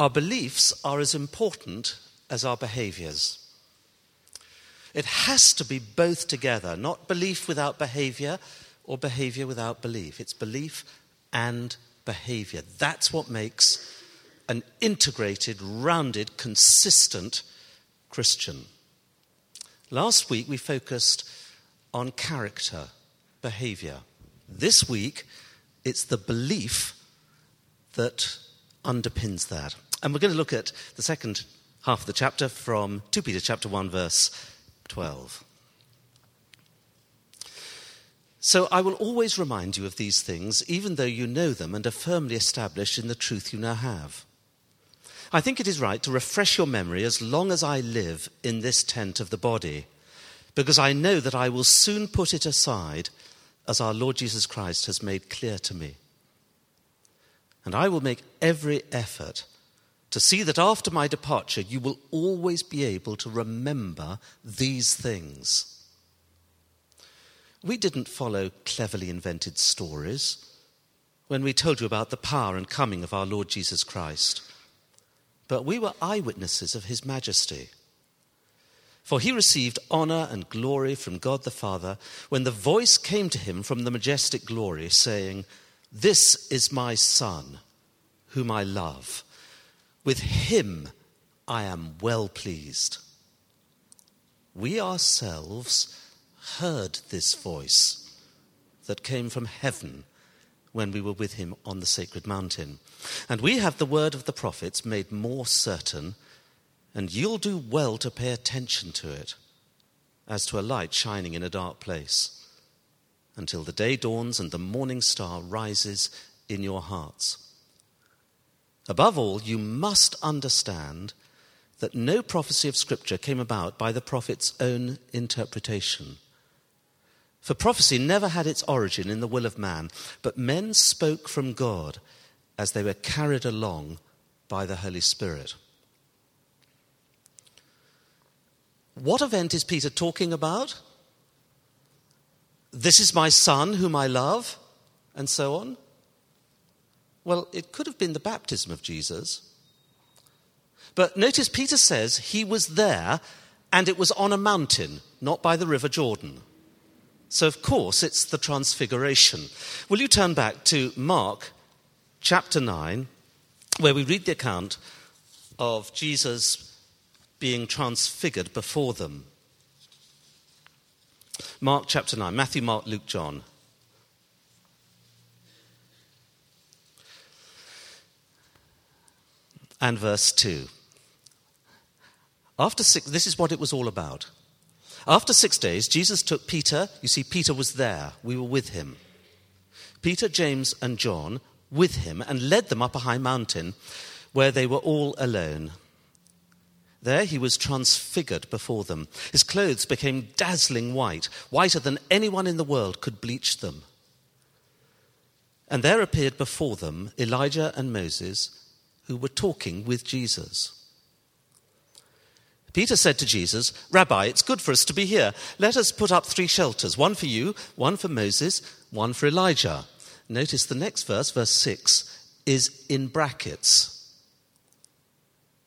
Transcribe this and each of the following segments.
Our beliefs are as important as our behaviors. It has to be both together, not belief without behavior or behavior without belief. It's belief and behavior. That's what makes an integrated, rounded, consistent Christian. Last week we focused on character, behavior. This week it's the belief that underpins that. And we're going to look at the second half of the chapter from 2 Peter chapter 1 verse 12. So I will always remind you of these things, even though you know them and are firmly established in the truth you now have. I think it is right to refresh your memory as long as I live in this tent of the body, because I know that I will soon put it aside, as our Lord Jesus Christ has made clear to me. And I will make every effort to see that after my departure, you will always be able to remember these things. We didn't follow cleverly invented stories when we told you about the power and coming of our Lord Jesus Christ but we were eyewitnesses of his majesty. For he received honor and glory from God the Father when the voice came to him from the majestic glory, saying, This is my Son, whom I love. With him I am well pleased. We ourselves heard this voice that came from heaven when we were with him on the sacred mountain. And we have the word of the prophets made more certain, and you'll do well to pay attention to it, as to a light shining in a dark place, until the day dawns and the morning star rises in your hearts. Above all, you must understand that no prophecy of Scripture came about by the prophet's own interpretation. For prophecy never had its origin in the will of man, but men spoke from God as they were carried along by the Holy Spirit. What event is Peter talking about? This is my son whom I love, and so on. Well, it could have been the baptism of Jesus. But notice Peter says he was there and it was on a mountain, not by the River Jordan. So, of course, it's the transfiguration. Will you turn back to Mark chapter 9, where we read the account of Jesus being transfigured before them? Mark chapter 9, Matthew, Mark, Luke, John. And verse 2. After six, this is what it was all about. After six days, Jesus took Peter. You see, Peter was there. We were with him. Peter, James, and John with him and led them up a high mountain where they were all alone. There he was transfigured before them. His clothes became dazzling white, whiter than anyone in the world could bleach them. And there appeared before them Elijah and Moses, who were talking with Jesus. Peter said to Jesus, Rabbi, it's good for us to be here. Let us put up three shelters one for you, one for Moses, one for Elijah. Notice the next verse, verse 6, is in brackets.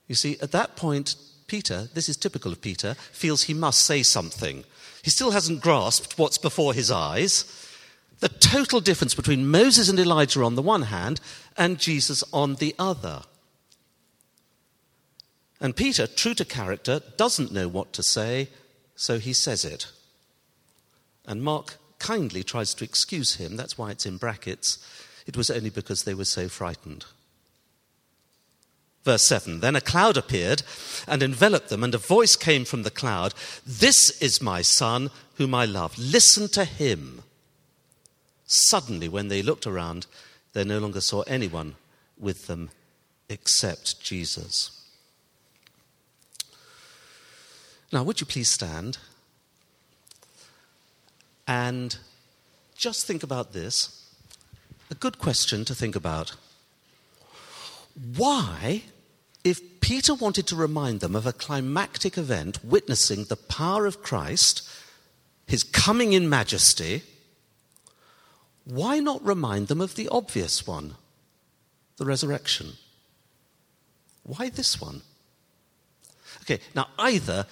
You see, at that point, Peter, this is typical of Peter, feels he must say something. He still hasn't grasped what's before his eyes. The total difference between Moses and Elijah on the one hand and Jesus on the other. And Peter, true to character, doesn't know what to say, so he says it. And Mark kindly tries to excuse him. That's why it's in brackets. It was only because they were so frightened. Verse 7 Then a cloud appeared and enveloped them, and a voice came from the cloud This is my son whom I love. Listen to him. Suddenly, when they looked around, they no longer saw anyone with them except Jesus. Now, would you please stand? And just think about this. A good question to think about. Why, if Peter wanted to remind them of a climactic event witnessing the power of Christ, his coming in majesty, why not remind them of the obvious one, the resurrection? Why this one? Okay, now either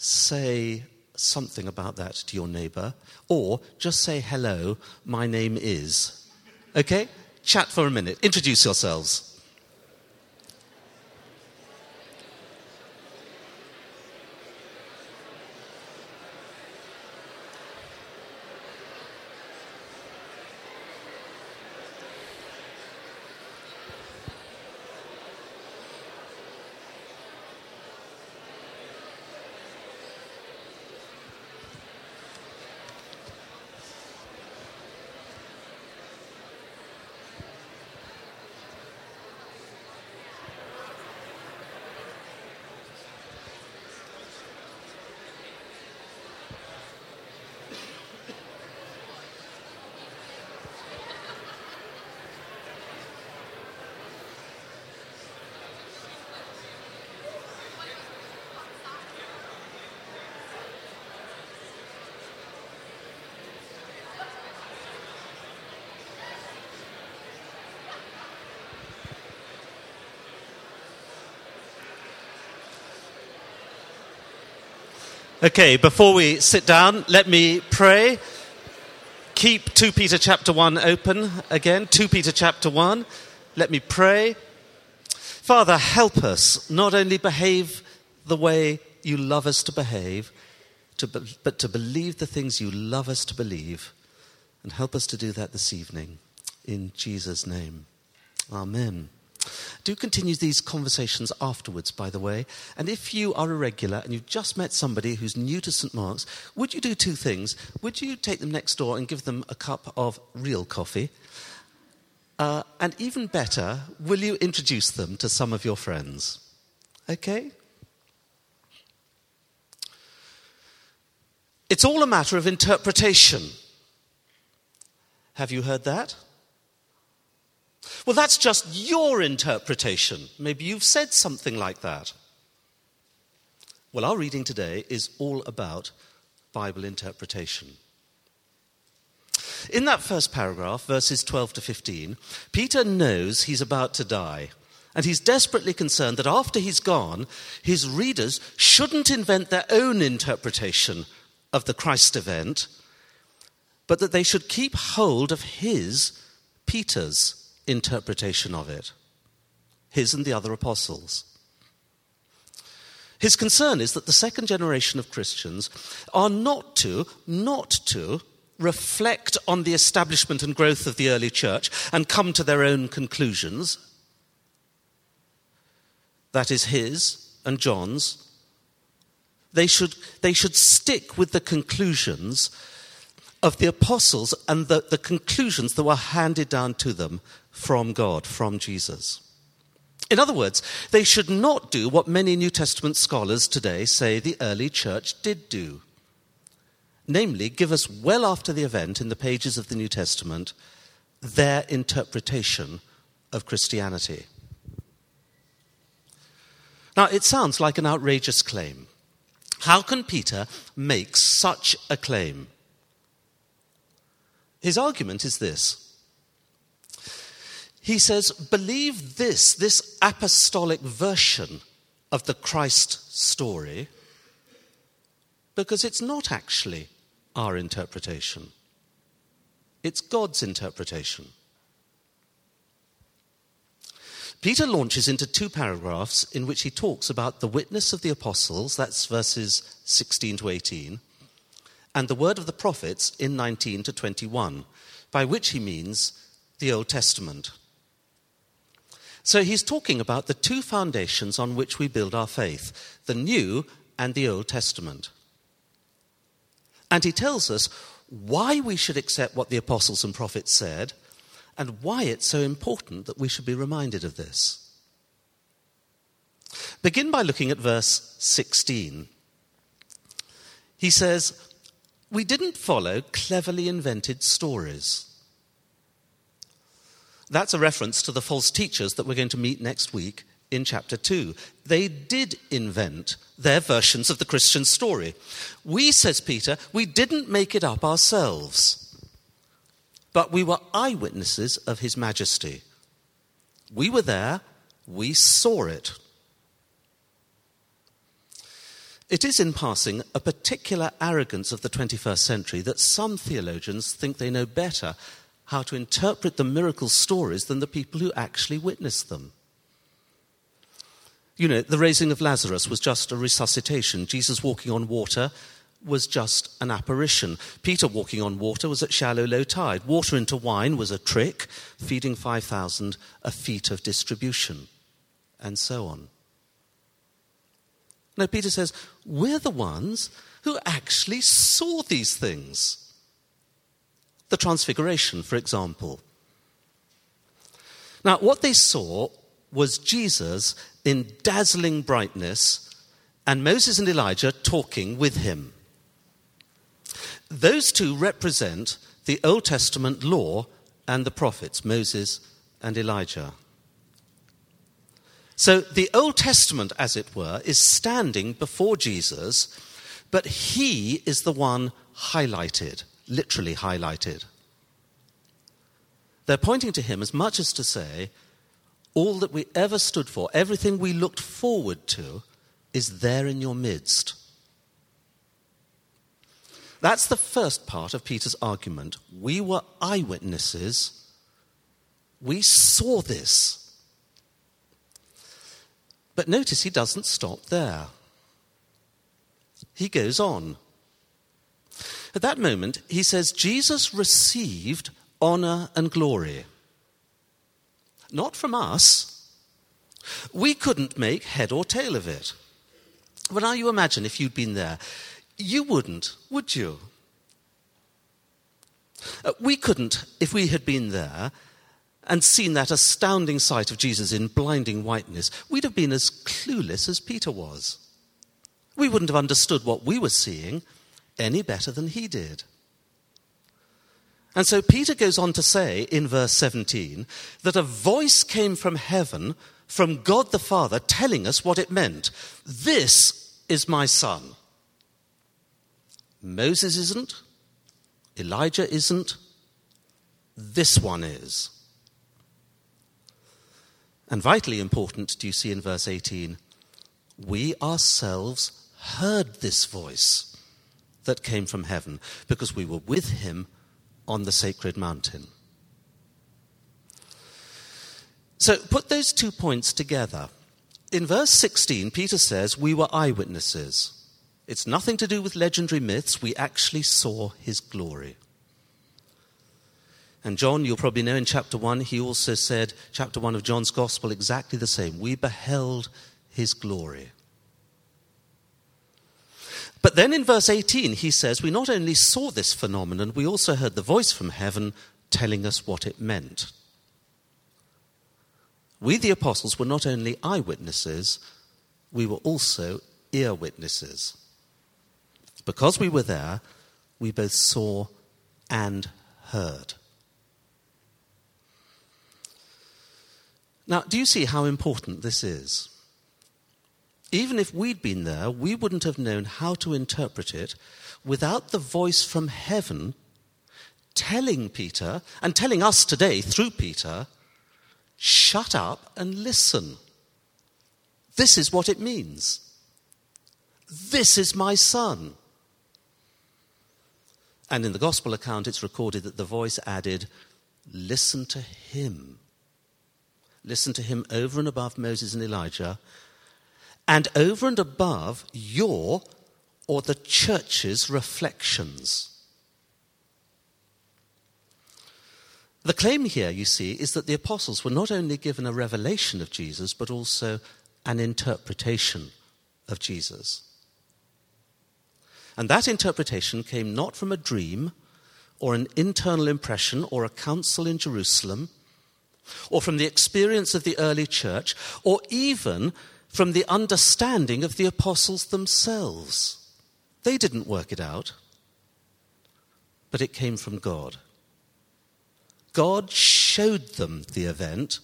say something about that to your neighbor or just say hello, my name is. Okay? Chat for a minute. Introduce yourselves. Okay, before we sit down, let me pray. Keep 2 Peter chapter 1 open again. 2 Peter chapter 1. Let me pray. Father, help us not only behave the way you love us to behave, to be, but to believe the things you love us to believe. And help us to do that this evening. In Jesus' name. Amen. Do continue these conversations afterwards, by the way. And if you are a regular and you've just met somebody who's new to St. Mark's, would you do two things? Would you take them next door and give them a cup of real coffee? Uh, and even better, will you introduce them to some of your friends? Okay? It's all a matter of interpretation. Have you heard that? Well, that's just your interpretation. Maybe you've said something like that. Well, our reading today is all about Bible interpretation. In that first paragraph, verses 12 to 15, Peter knows he's about to die. And he's desperately concerned that after he's gone, his readers shouldn't invent their own interpretation of the Christ event, but that they should keep hold of his, Peter's, interpretation of it, his and the other apostles. His concern is that the second generation of Christians are not to, not to reflect on the establishment and growth of the early church and come to their own conclusions. That is his and John's. They should, they should stick with the conclusions of the apostles and the, the conclusions that were handed down to them from God, from Jesus. In other words, they should not do what many New Testament scholars today say the early church did do. Namely, give us well after the event in the pages of the New Testament their interpretation of Christianity. Now, it sounds like an outrageous claim. How can Peter make such a claim? His argument is this he says, believe this, this apostolic version of the Christ story, because it's not actually our interpretation, it's God's interpretation. Peter launches into two paragraphs in which he talks about the witness of the apostles, that's verses 16 to 18, and the word of the prophets in 19 to 21, by which he means the Old Testament. So he's talking about the two foundations on which we build our faith the New and the Old Testament. And he tells us why we should accept what the apostles and prophets said and why it's so important that we should be reminded of this. Begin by looking at verse 16. He says, We didn't follow cleverly invented stories that's a reference to the false teachers that we're going to meet next week in chapter 2. They did invent their versions of the Christian story. We, says Peter, we didn't make it up ourselves, but we were eyewitnesses of his majesty. We were there, We saw it. It is, in passing, a particular arrogance of the 21st century that some theologians think they know better how to interpret the miracle stories than the people who actually witnessed them. You know, the raising of Lazarus was just a resuscitation. Jesus walking on water was just an apparition. Peter walking on water was at shallow low tide. Water into wine was a trick. Feeding 5,000, a feat of distribution, and so on. No, Peter says, we're the ones who actually saw these things. The Transfiguration, for example. Now, what they saw was Jesus in dazzling brightness and Moses and Elijah talking with him. Those two represent the Old Testament law and the prophets, Moses and Elijah. So the Old Testament, as it were, is standing before Jesus, but he is the one highlighted, literally highlighted. They're pointing to him as much as to say, all that we ever stood for, everything we looked forward to, is there in your midst. That's the first part of Peter's argument. We were eyewitnesses. We saw this. But notice he doesn't stop there. He goes on. At that moment, he says, Jesus received honor and glory. Not from us. We couldn't make head or tail of it. But now you imagine if you'd been there. You wouldn't, would you? Uh, we couldn't, if we had been there, and seen that astounding sight of Jesus in blinding whiteness, we'd have been as clueless as Peter was. We wouldn't have understood what we were seeing any better than he did. And so Peter goes on to say in verse 17 that a voice came from heaven, from God the Father, telling us what it meant. This is my son. Moses isn't, Elijah isn't, this one is. And vitally important, do you see in verse 18? We ourselves heard this voice that came from heaven because we were with him on the sacred mountain. So put those two points together. In verse 16, Peter says, We were eyewitnesses. It's nothing to do with legendary myths. We actually saw his glory. And John, you'll probably know in chapter 1, he also said, chapter 1 of John's Gospel, exactly the same. We beheld his glory. But then in verse 18, he says, We not only saw this phenomenon, we also heard the voice from heaven telling us what it meant. We, the apostles, were not only eyewitnesses, we were also ear witnesses. Because we were there, we both saw and heard. Now, do you see how important this is? Even if we'd been there, we wouldn't have known how to interpret it without the voice from heaven telling Peter and telling us today through Peter, shut up and listen. This is what it means. This is my son. And in the gospel account, it's recorded that the voice added, Listen to him listen to him over and above Moses and Elijah, and over and above your or the church's reflections. The claim here, you see, is that the apostles were not only given a revelation of Jesus, but also an interpretation of Jesus. And that interpretation came not from a dream or an internal impression or a council in Jerusalem or from the experience of the early church, or even from the understanding of the apostles themselves. They didn't work it out, but it came from God. God showed them the event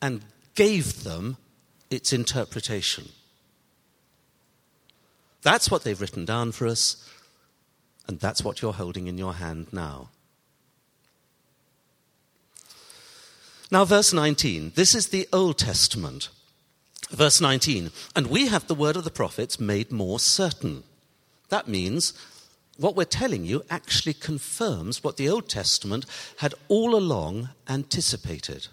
and gave them its interpretation. That's what they've written down for us, and that's what you're holding in your hand now. Now, verse 19. This is the Old Testament. Verse 19. And we have the word of the prophets made more certain. That means what we're telling you actually confirms what the Old Testament had all along anticipated.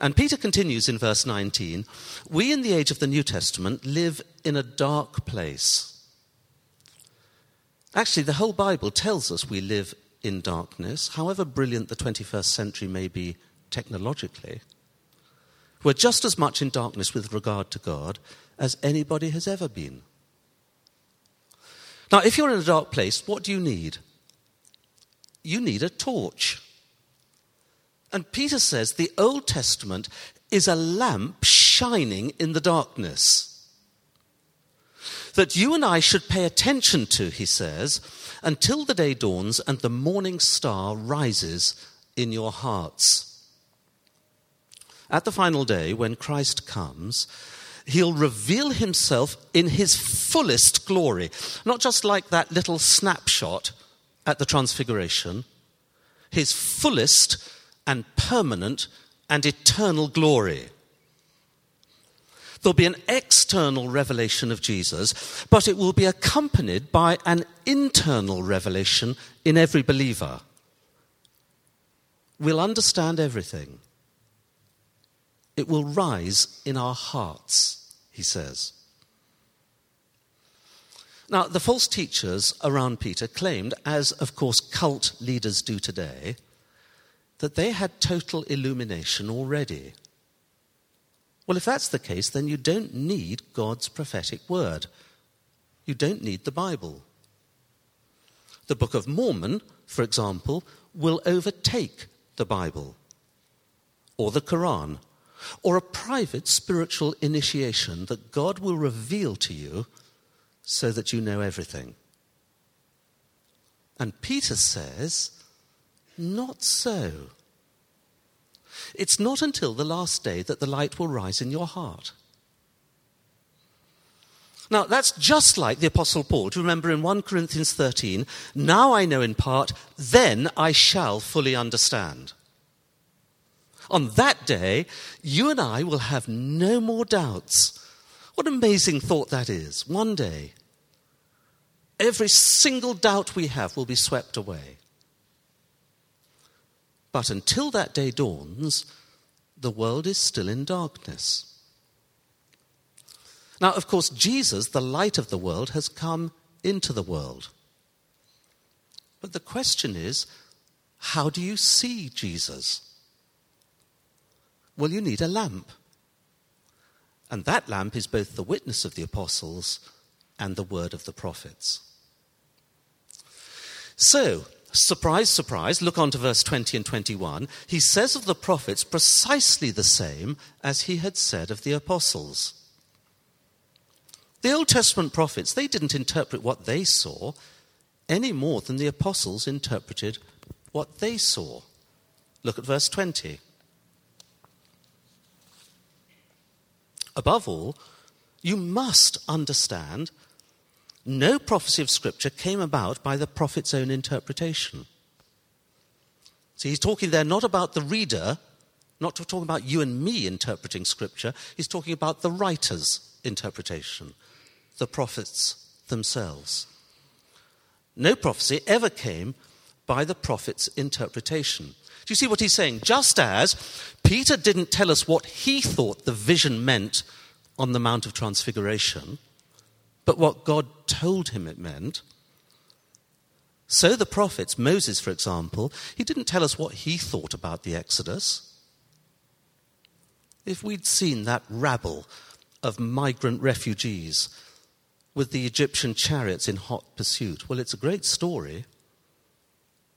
And Peter continues in verse 19 We in the age of the New Testament live in a dark place. Actually, the whole Bible tells us we live in darkness, however brilliant the 21st century may be technologically. We're just as much in darkness with regard to God as anybody has ever been. Now, if you're in a dark place, what do you need? You need a torch. And Peter says the Old Testament is a lamp shining in the darkness. That you and I should pay attention to, he says, until the day dawns and the morning star rises in your hearts. At the final day, when Christ comes, he'll reveal himself in his fullest glory, not just like that little snapshot at the Transfiguration, his fullest and permanent and eternal glory. There'll be an external revelation of Jesus, but it will be accompanied by an internal revelation in every believer. We'll understand everything. It will rise in our hearts, he says. Now, the false teachers around Peter claimed, as of course cult leaders do today, that they had total illumination already. Well, if that's the case, then you don't need God's prophetic word. You don't need the Bible. The Book of Mormon, for example, will overtake the Bible, or the Quran, or a private spiritual initiation that God will reveal to you so that you know everything. And Peter says not so. It's not until the last day that the light will rise in your heart. Now, that's just like the Apostle Paul. Do you remember in 1 Corinthians 13? Now I know in part, then I shall fully understand. On that day, you and I will have no more doubts. What an amazing thought that is. One day, every single doubt we have will be swept away. But until that day dawns, the world is still in darkness. Now, of course, Jesus, the light of the world, has come into the world. But the question is how do you see Jesus? Well, you need a lamp. And that lamp is both the witness of the apostles and the word of the prophets. So, surprise, surprise, look on to verse 20 and 21. He says of the prophets precisely the same as he had said of the apostles. The Old Testament prophets, they didn't interpret what they saw any more than the apostles interpreted what they saw. Look at verse 20. Above all, you must understand no prophecy of Scripture came about by the prophet's own interpretation. See, he's talking there not about the reader, not talking about you and me interpreting Scripture, he's talking about the writer's interpretation, the prophets themselves. No prophecy ever came by the prophet's interpretation. Do you see what he's saying? Just as Peter didn't tell us what he thought the vision meant on the Mount of Transfiguration, but what God told him it meant. So the prophets, Moses, for example, he didn't tell us what he thought about the Exodus. If we'd seen that rabble of migrant refugees with the Egyptian chariots in hot pursuit, well, it's a great story.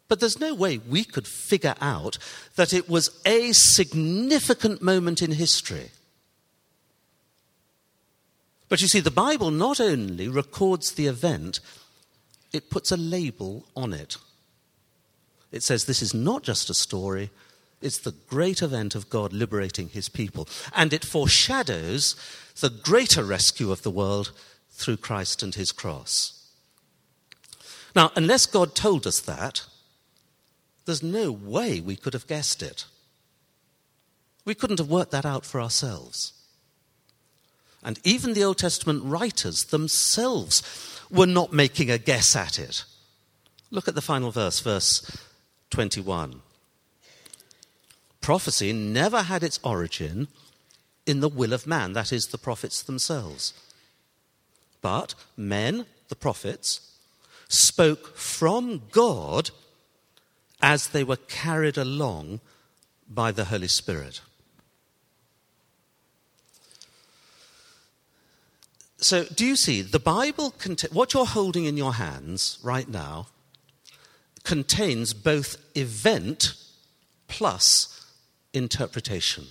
But there's no way we could figure out that it was a significant moment in history. But you see, the Bible not only records the event, it puts a label on it. It says this is not just a story, it's the great event of God liberating his people. And it foreshadows the greater rescue of the world through Christ and his cross. Now, unless God told us that, There's no way we could have guessed it. We couldn't have worked that out for ourselves. And even the Old Testament writers themselves were not making a guess at it. Look at the final verse, verse 21. Prophecy never had its origin in the will of man, that is, the prophets themselves. But men, the prophets, spoke from God as they were carried along by the Holy Spirit. So, do you see the Bible, what you're holding in your hands right now, contains both event plus interpretation.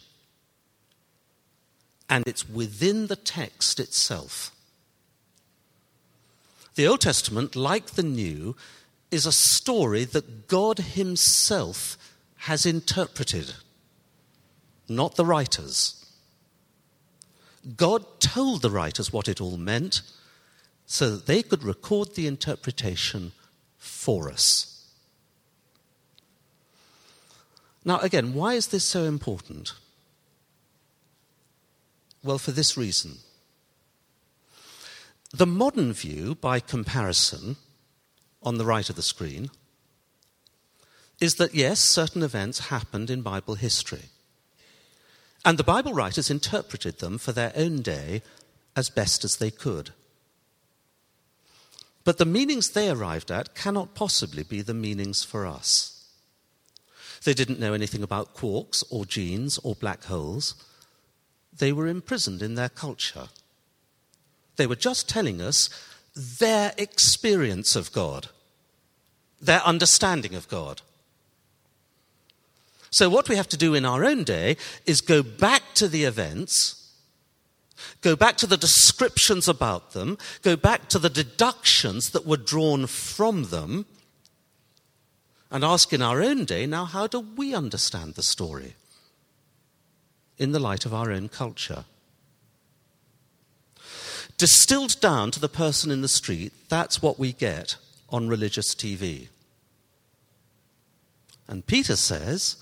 And it's within the text itself. The Old Testament, like the New, is a story that God Himself has interpreted, not the writers. God told the writers what it all meant so that they could record the interpretation for us. Now, again, why is this so important? Well, for this reason. The modern view, by comparison, on the right of the screen, is that yes, certain events happened in Bible history. And the Bible writers interpreted them for their own day as best as they could. But the meanings they arrived at cannot possibly be the meanings for us. They didn't know anything about quarks or genes or black holes. They were imprisoned in their culture. They were just telling us their experience of God, their understanding of God. So, what we have to do in our own day is go back to the events, go back to the descriptions about them, go back to the deductions that were drawn from them, and ask in our own day now, how do we understand the story in the light of our own culture? Distilled down to the person in the street, that's what we get on religious TV. And Peter says,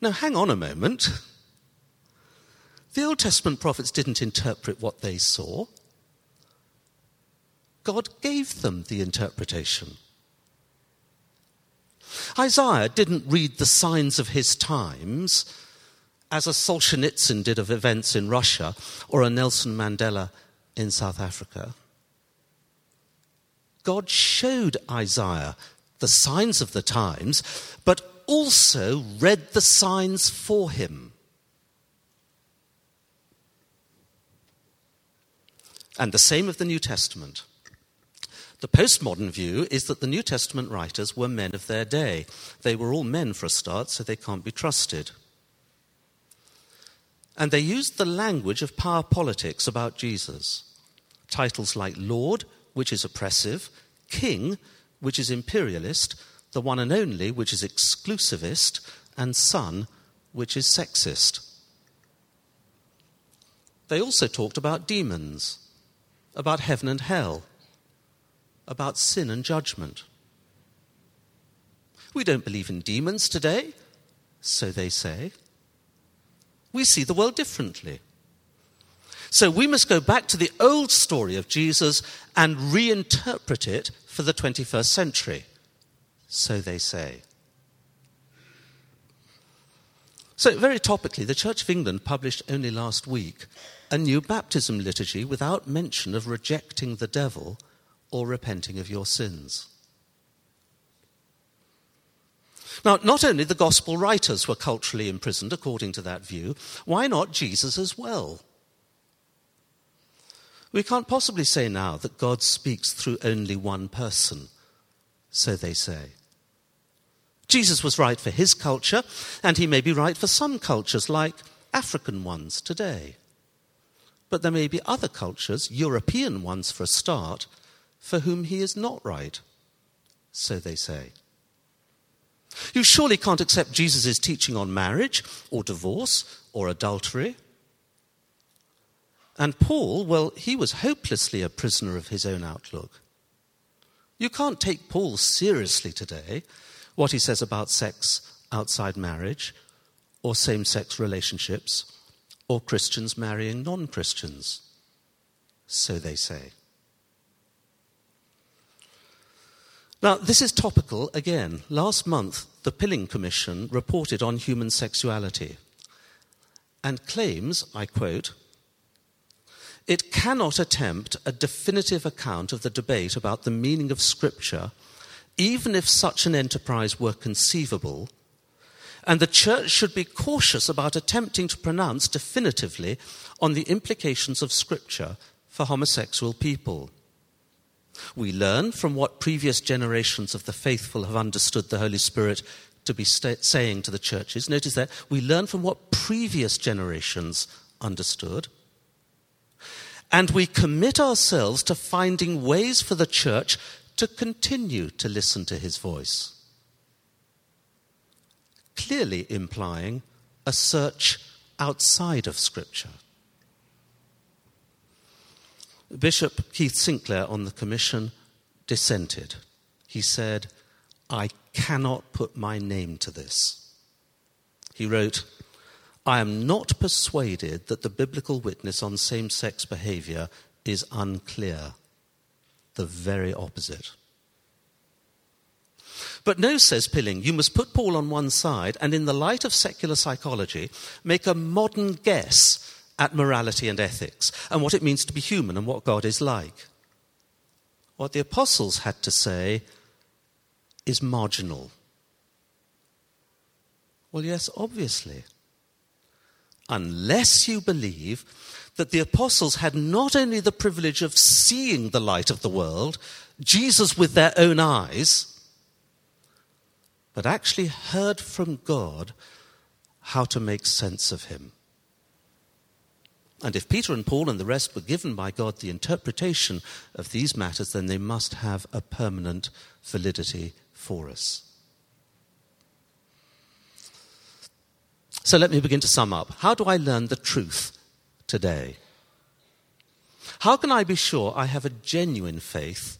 now hang on a moment. The Old Testament prophets didn't interpret what they saw. God gave them the interpretation. Isaiah didn't read the signs of his times as a Solzhenitsyn did of events in Russia or a Nelson Mandela in South Africa. God showed Isaiah the signs of the times, but also read the signs for him. And the same of the New Testament. The postmodern view is that the New Testament writers were men of their day. They were all men for a start, so they can't be trusted. And they used the language of power politics about Jesus. Titles like Lord, which is oppressive, King, which is imperialist, the one and only, which is exclusivist, and Son, which is sexist. They also talked about demons, about heaven and hell, about sin and judgment. We don't believe in demons today, so they say. We see the world differently. So we must go back to the old story of Jesus and reinterpret it for the 21st century. So they say. So, very topically, the Church of England published only last week a new baptism liturgy without mention of rejecting the devil or repenting of your sins. Now, not only the gospel writers were culturally imprisoned according to that view, why not Jesus as well? We can't possibly say now that God speaks through only one person, so they say. Jesus was right for his culture, and he may be right for some cultures, like African ones today. But there may be other cultures, European ones for a start, for whom he is not right, so they say. You surely can't accept Jesus' teaching on marriage or divorce or adultery. And Paul, well, he was hopelessly a prisoner of his own outlook. You can't take Paul seriously today what he says about sex outside marriage, or same sex relationships, or Christians marrying non Christians. So they say. Now, this is topical again. Last month, the Pilling Commission reported on human sexuality and claims, I quote, it cannot attempt a definitive account of the debate about the meaning of Scripture, even if such an enterprise were conceivable, and the Church should be cautious about attempting to pronounce definitively on the implications of Scripture for homosexual people. We learn from what previous generations of the faithful have understood the Holy Spirit to be saying to the churches. Notice that we learn from what previous generations understood. And we commit ourselves to finding ways for the church to continue to listen to his voice. Clearly implying a search outside of Scripture. Bishop Keith Sinclair on the commission dissented. He said, I cannot put my name to this. He wrote, I am not persuaded that the biblical witness on same sex behavior is unclear. The very opposite. But no, says Pilling, you must put Paul on one side and, in the light of secular psychology, make a modern guess at morality and ethics and what it means to be human and what God is like. What the apostles had to say is marginal. Well, yes, obviously. Unless you believe that the apostles had not only the privilege of seeing the light of the world, Jesus with their own eyes, but actually heard from God how to make sense of him. And if Peter and Paul and the rest were given by God the interpretation of these matters, then they must have a permanent validity for us. So let me begin to sum up. How do I learn the truth today? How can I be sure I have a genuine faith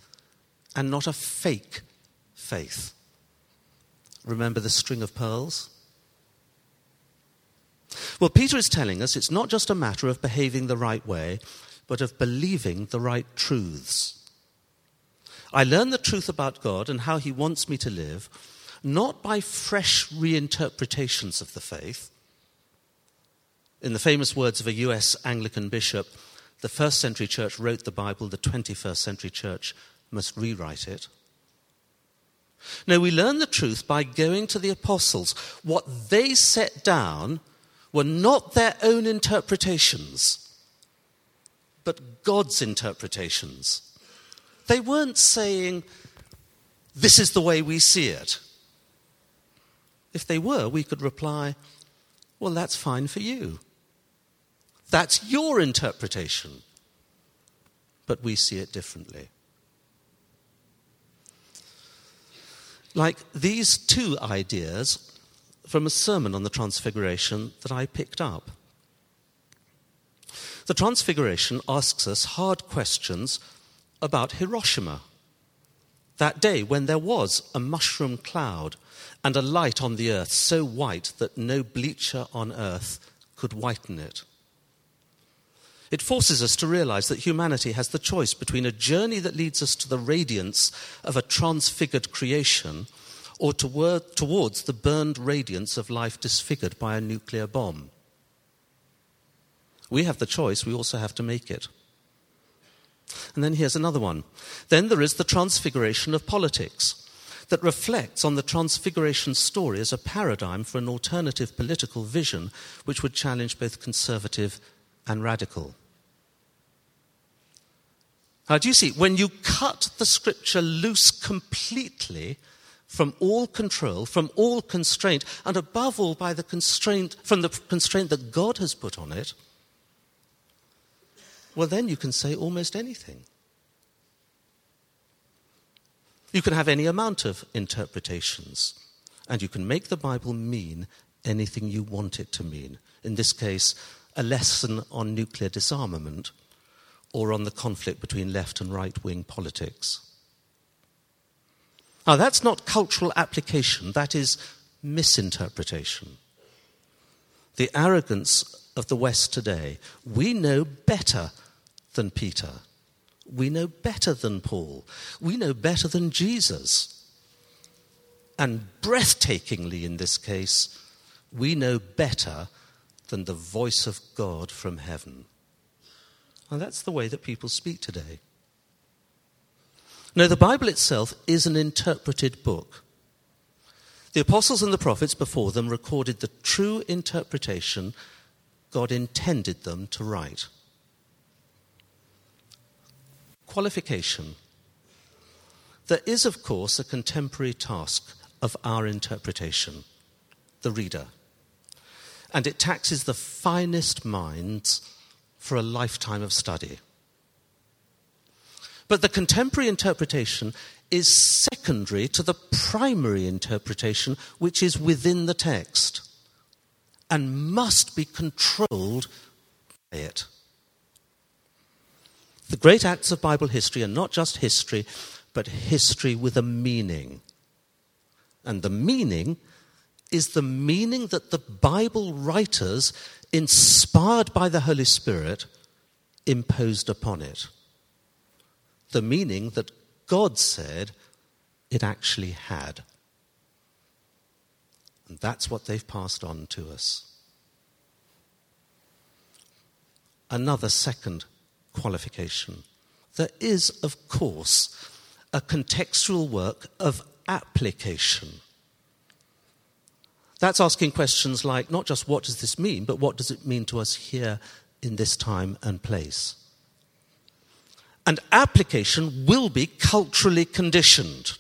and not a fake faith? Remember the string of pearls? Well, Peter is telling us it's not just a matter of behaving the right way, but of believing the right truths. I learn the truth about God and how He wants me to live, not by fresh reinterpretations of the faith. In the famous words of a US Anglican bishop, the first century church wrote the Bible, the 21st century church must rewrite it. No, we learn the truth by going to the apostles. What they set down were not their own interpretations, but God's interpretations. They weren't saying, This is the way we see it. If they were, we could reply, Well, that's fine for you. That's your interpretation. But we see it differently. Like these two ideas from a sermon on the Transfiguration that I picked up. The Transfiguration asks us hard questions about Hiroshima, that day when there was a mushroom cloud and a light on the earth so white that no bleacher on earth could whiten it. It forces us to realize that humanity has the choice between a journey that leads us to the radiance of a transfigured creation or toward, towards the burned radiance of life disfigured by a nuclear bomb. We have the choice, we also have to make it. And then here's another one. Then there is the transfiguration of politics that reflects on the transfiguration story as a paradigm for an alternative political vision which would challenge both conservative and radical. Now, do you see, when you cut the scripture loose completely, from all control, from all constraint, and above all by the constraint, from the constraint that God has put on it, well, then you can say almost anything. You can have any amount of interpretations, and you can make the Bible mean anything you want it to mean. In this case, a lesson on nuclear disarmament or on the conflict between left and right wing politics. Now, that's not cultural application, that is misinterpretation. The arrogance of the West today. We know better than Peter. We know better than Paul. We know better than Jesus. And breathtakingly, in this case, we know better than the voice of God from heaven. And that's the way that people speak today. No, the Bible itself is an interpreted book. The apostles and the prophets before them recorded the true interpretation God intended them to write. Qualification. There is, of course, a contemporary task of our interpretation the reader. And it taxes the finest minds for a lifetime of study. But the contemporary interpretation is secondary to the primary interpretation, which is within the text and must be controlled by it. The great acts of Bible history are not just history, but history with a meaning. And the meaning is the meaning that the Bible writers, inspired by the Holy Spirit, imposed upon it. The meaning that God said it actually had. And that's what they've passed on to us. Another second qualification. There is, of course, a contextual work of application. That's asking questions like not just what does this mean, but what does it mean to us here in this time and place? And application will be culturally conditioned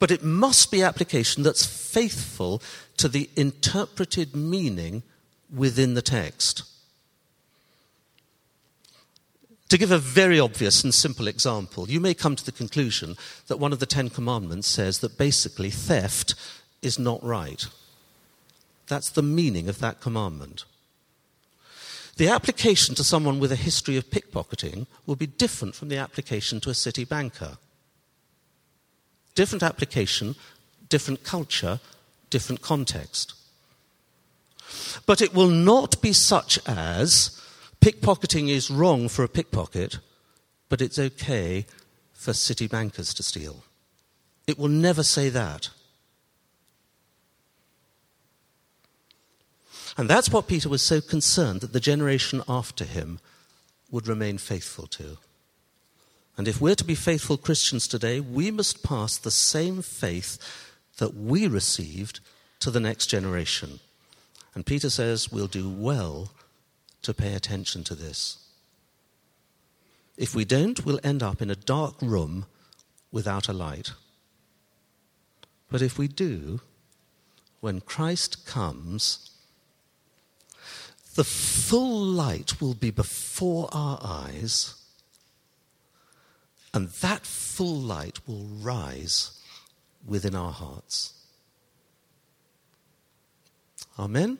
but it must be application that's faithful to the interpreted meaning within the text. To give a very obvious and simple example, you may come to the conclusion that one of the Ten Commandments says that basically theft is not right. That's the meaning of that commandment. The application to someone with a history of pickpocketing will be different from the application to a city banker. Different application, different culture, different context. But it will not be such as pickpocketing is wrong for a pickpocket, but it's okay for city bankers to steal. It will never say that. And that's what Peter was so concerned that the generation after him would remain faithful to. And if we're to be faithful Christians today, we must pass the same faith that we received to the next generation. And Peter says we'll do well to pay attention to this. If we don't, we'll end up in a dark room without a light. But if we do, when Christ comes, the full light will be before our eyes and that full light will rise within our hearts. Amen.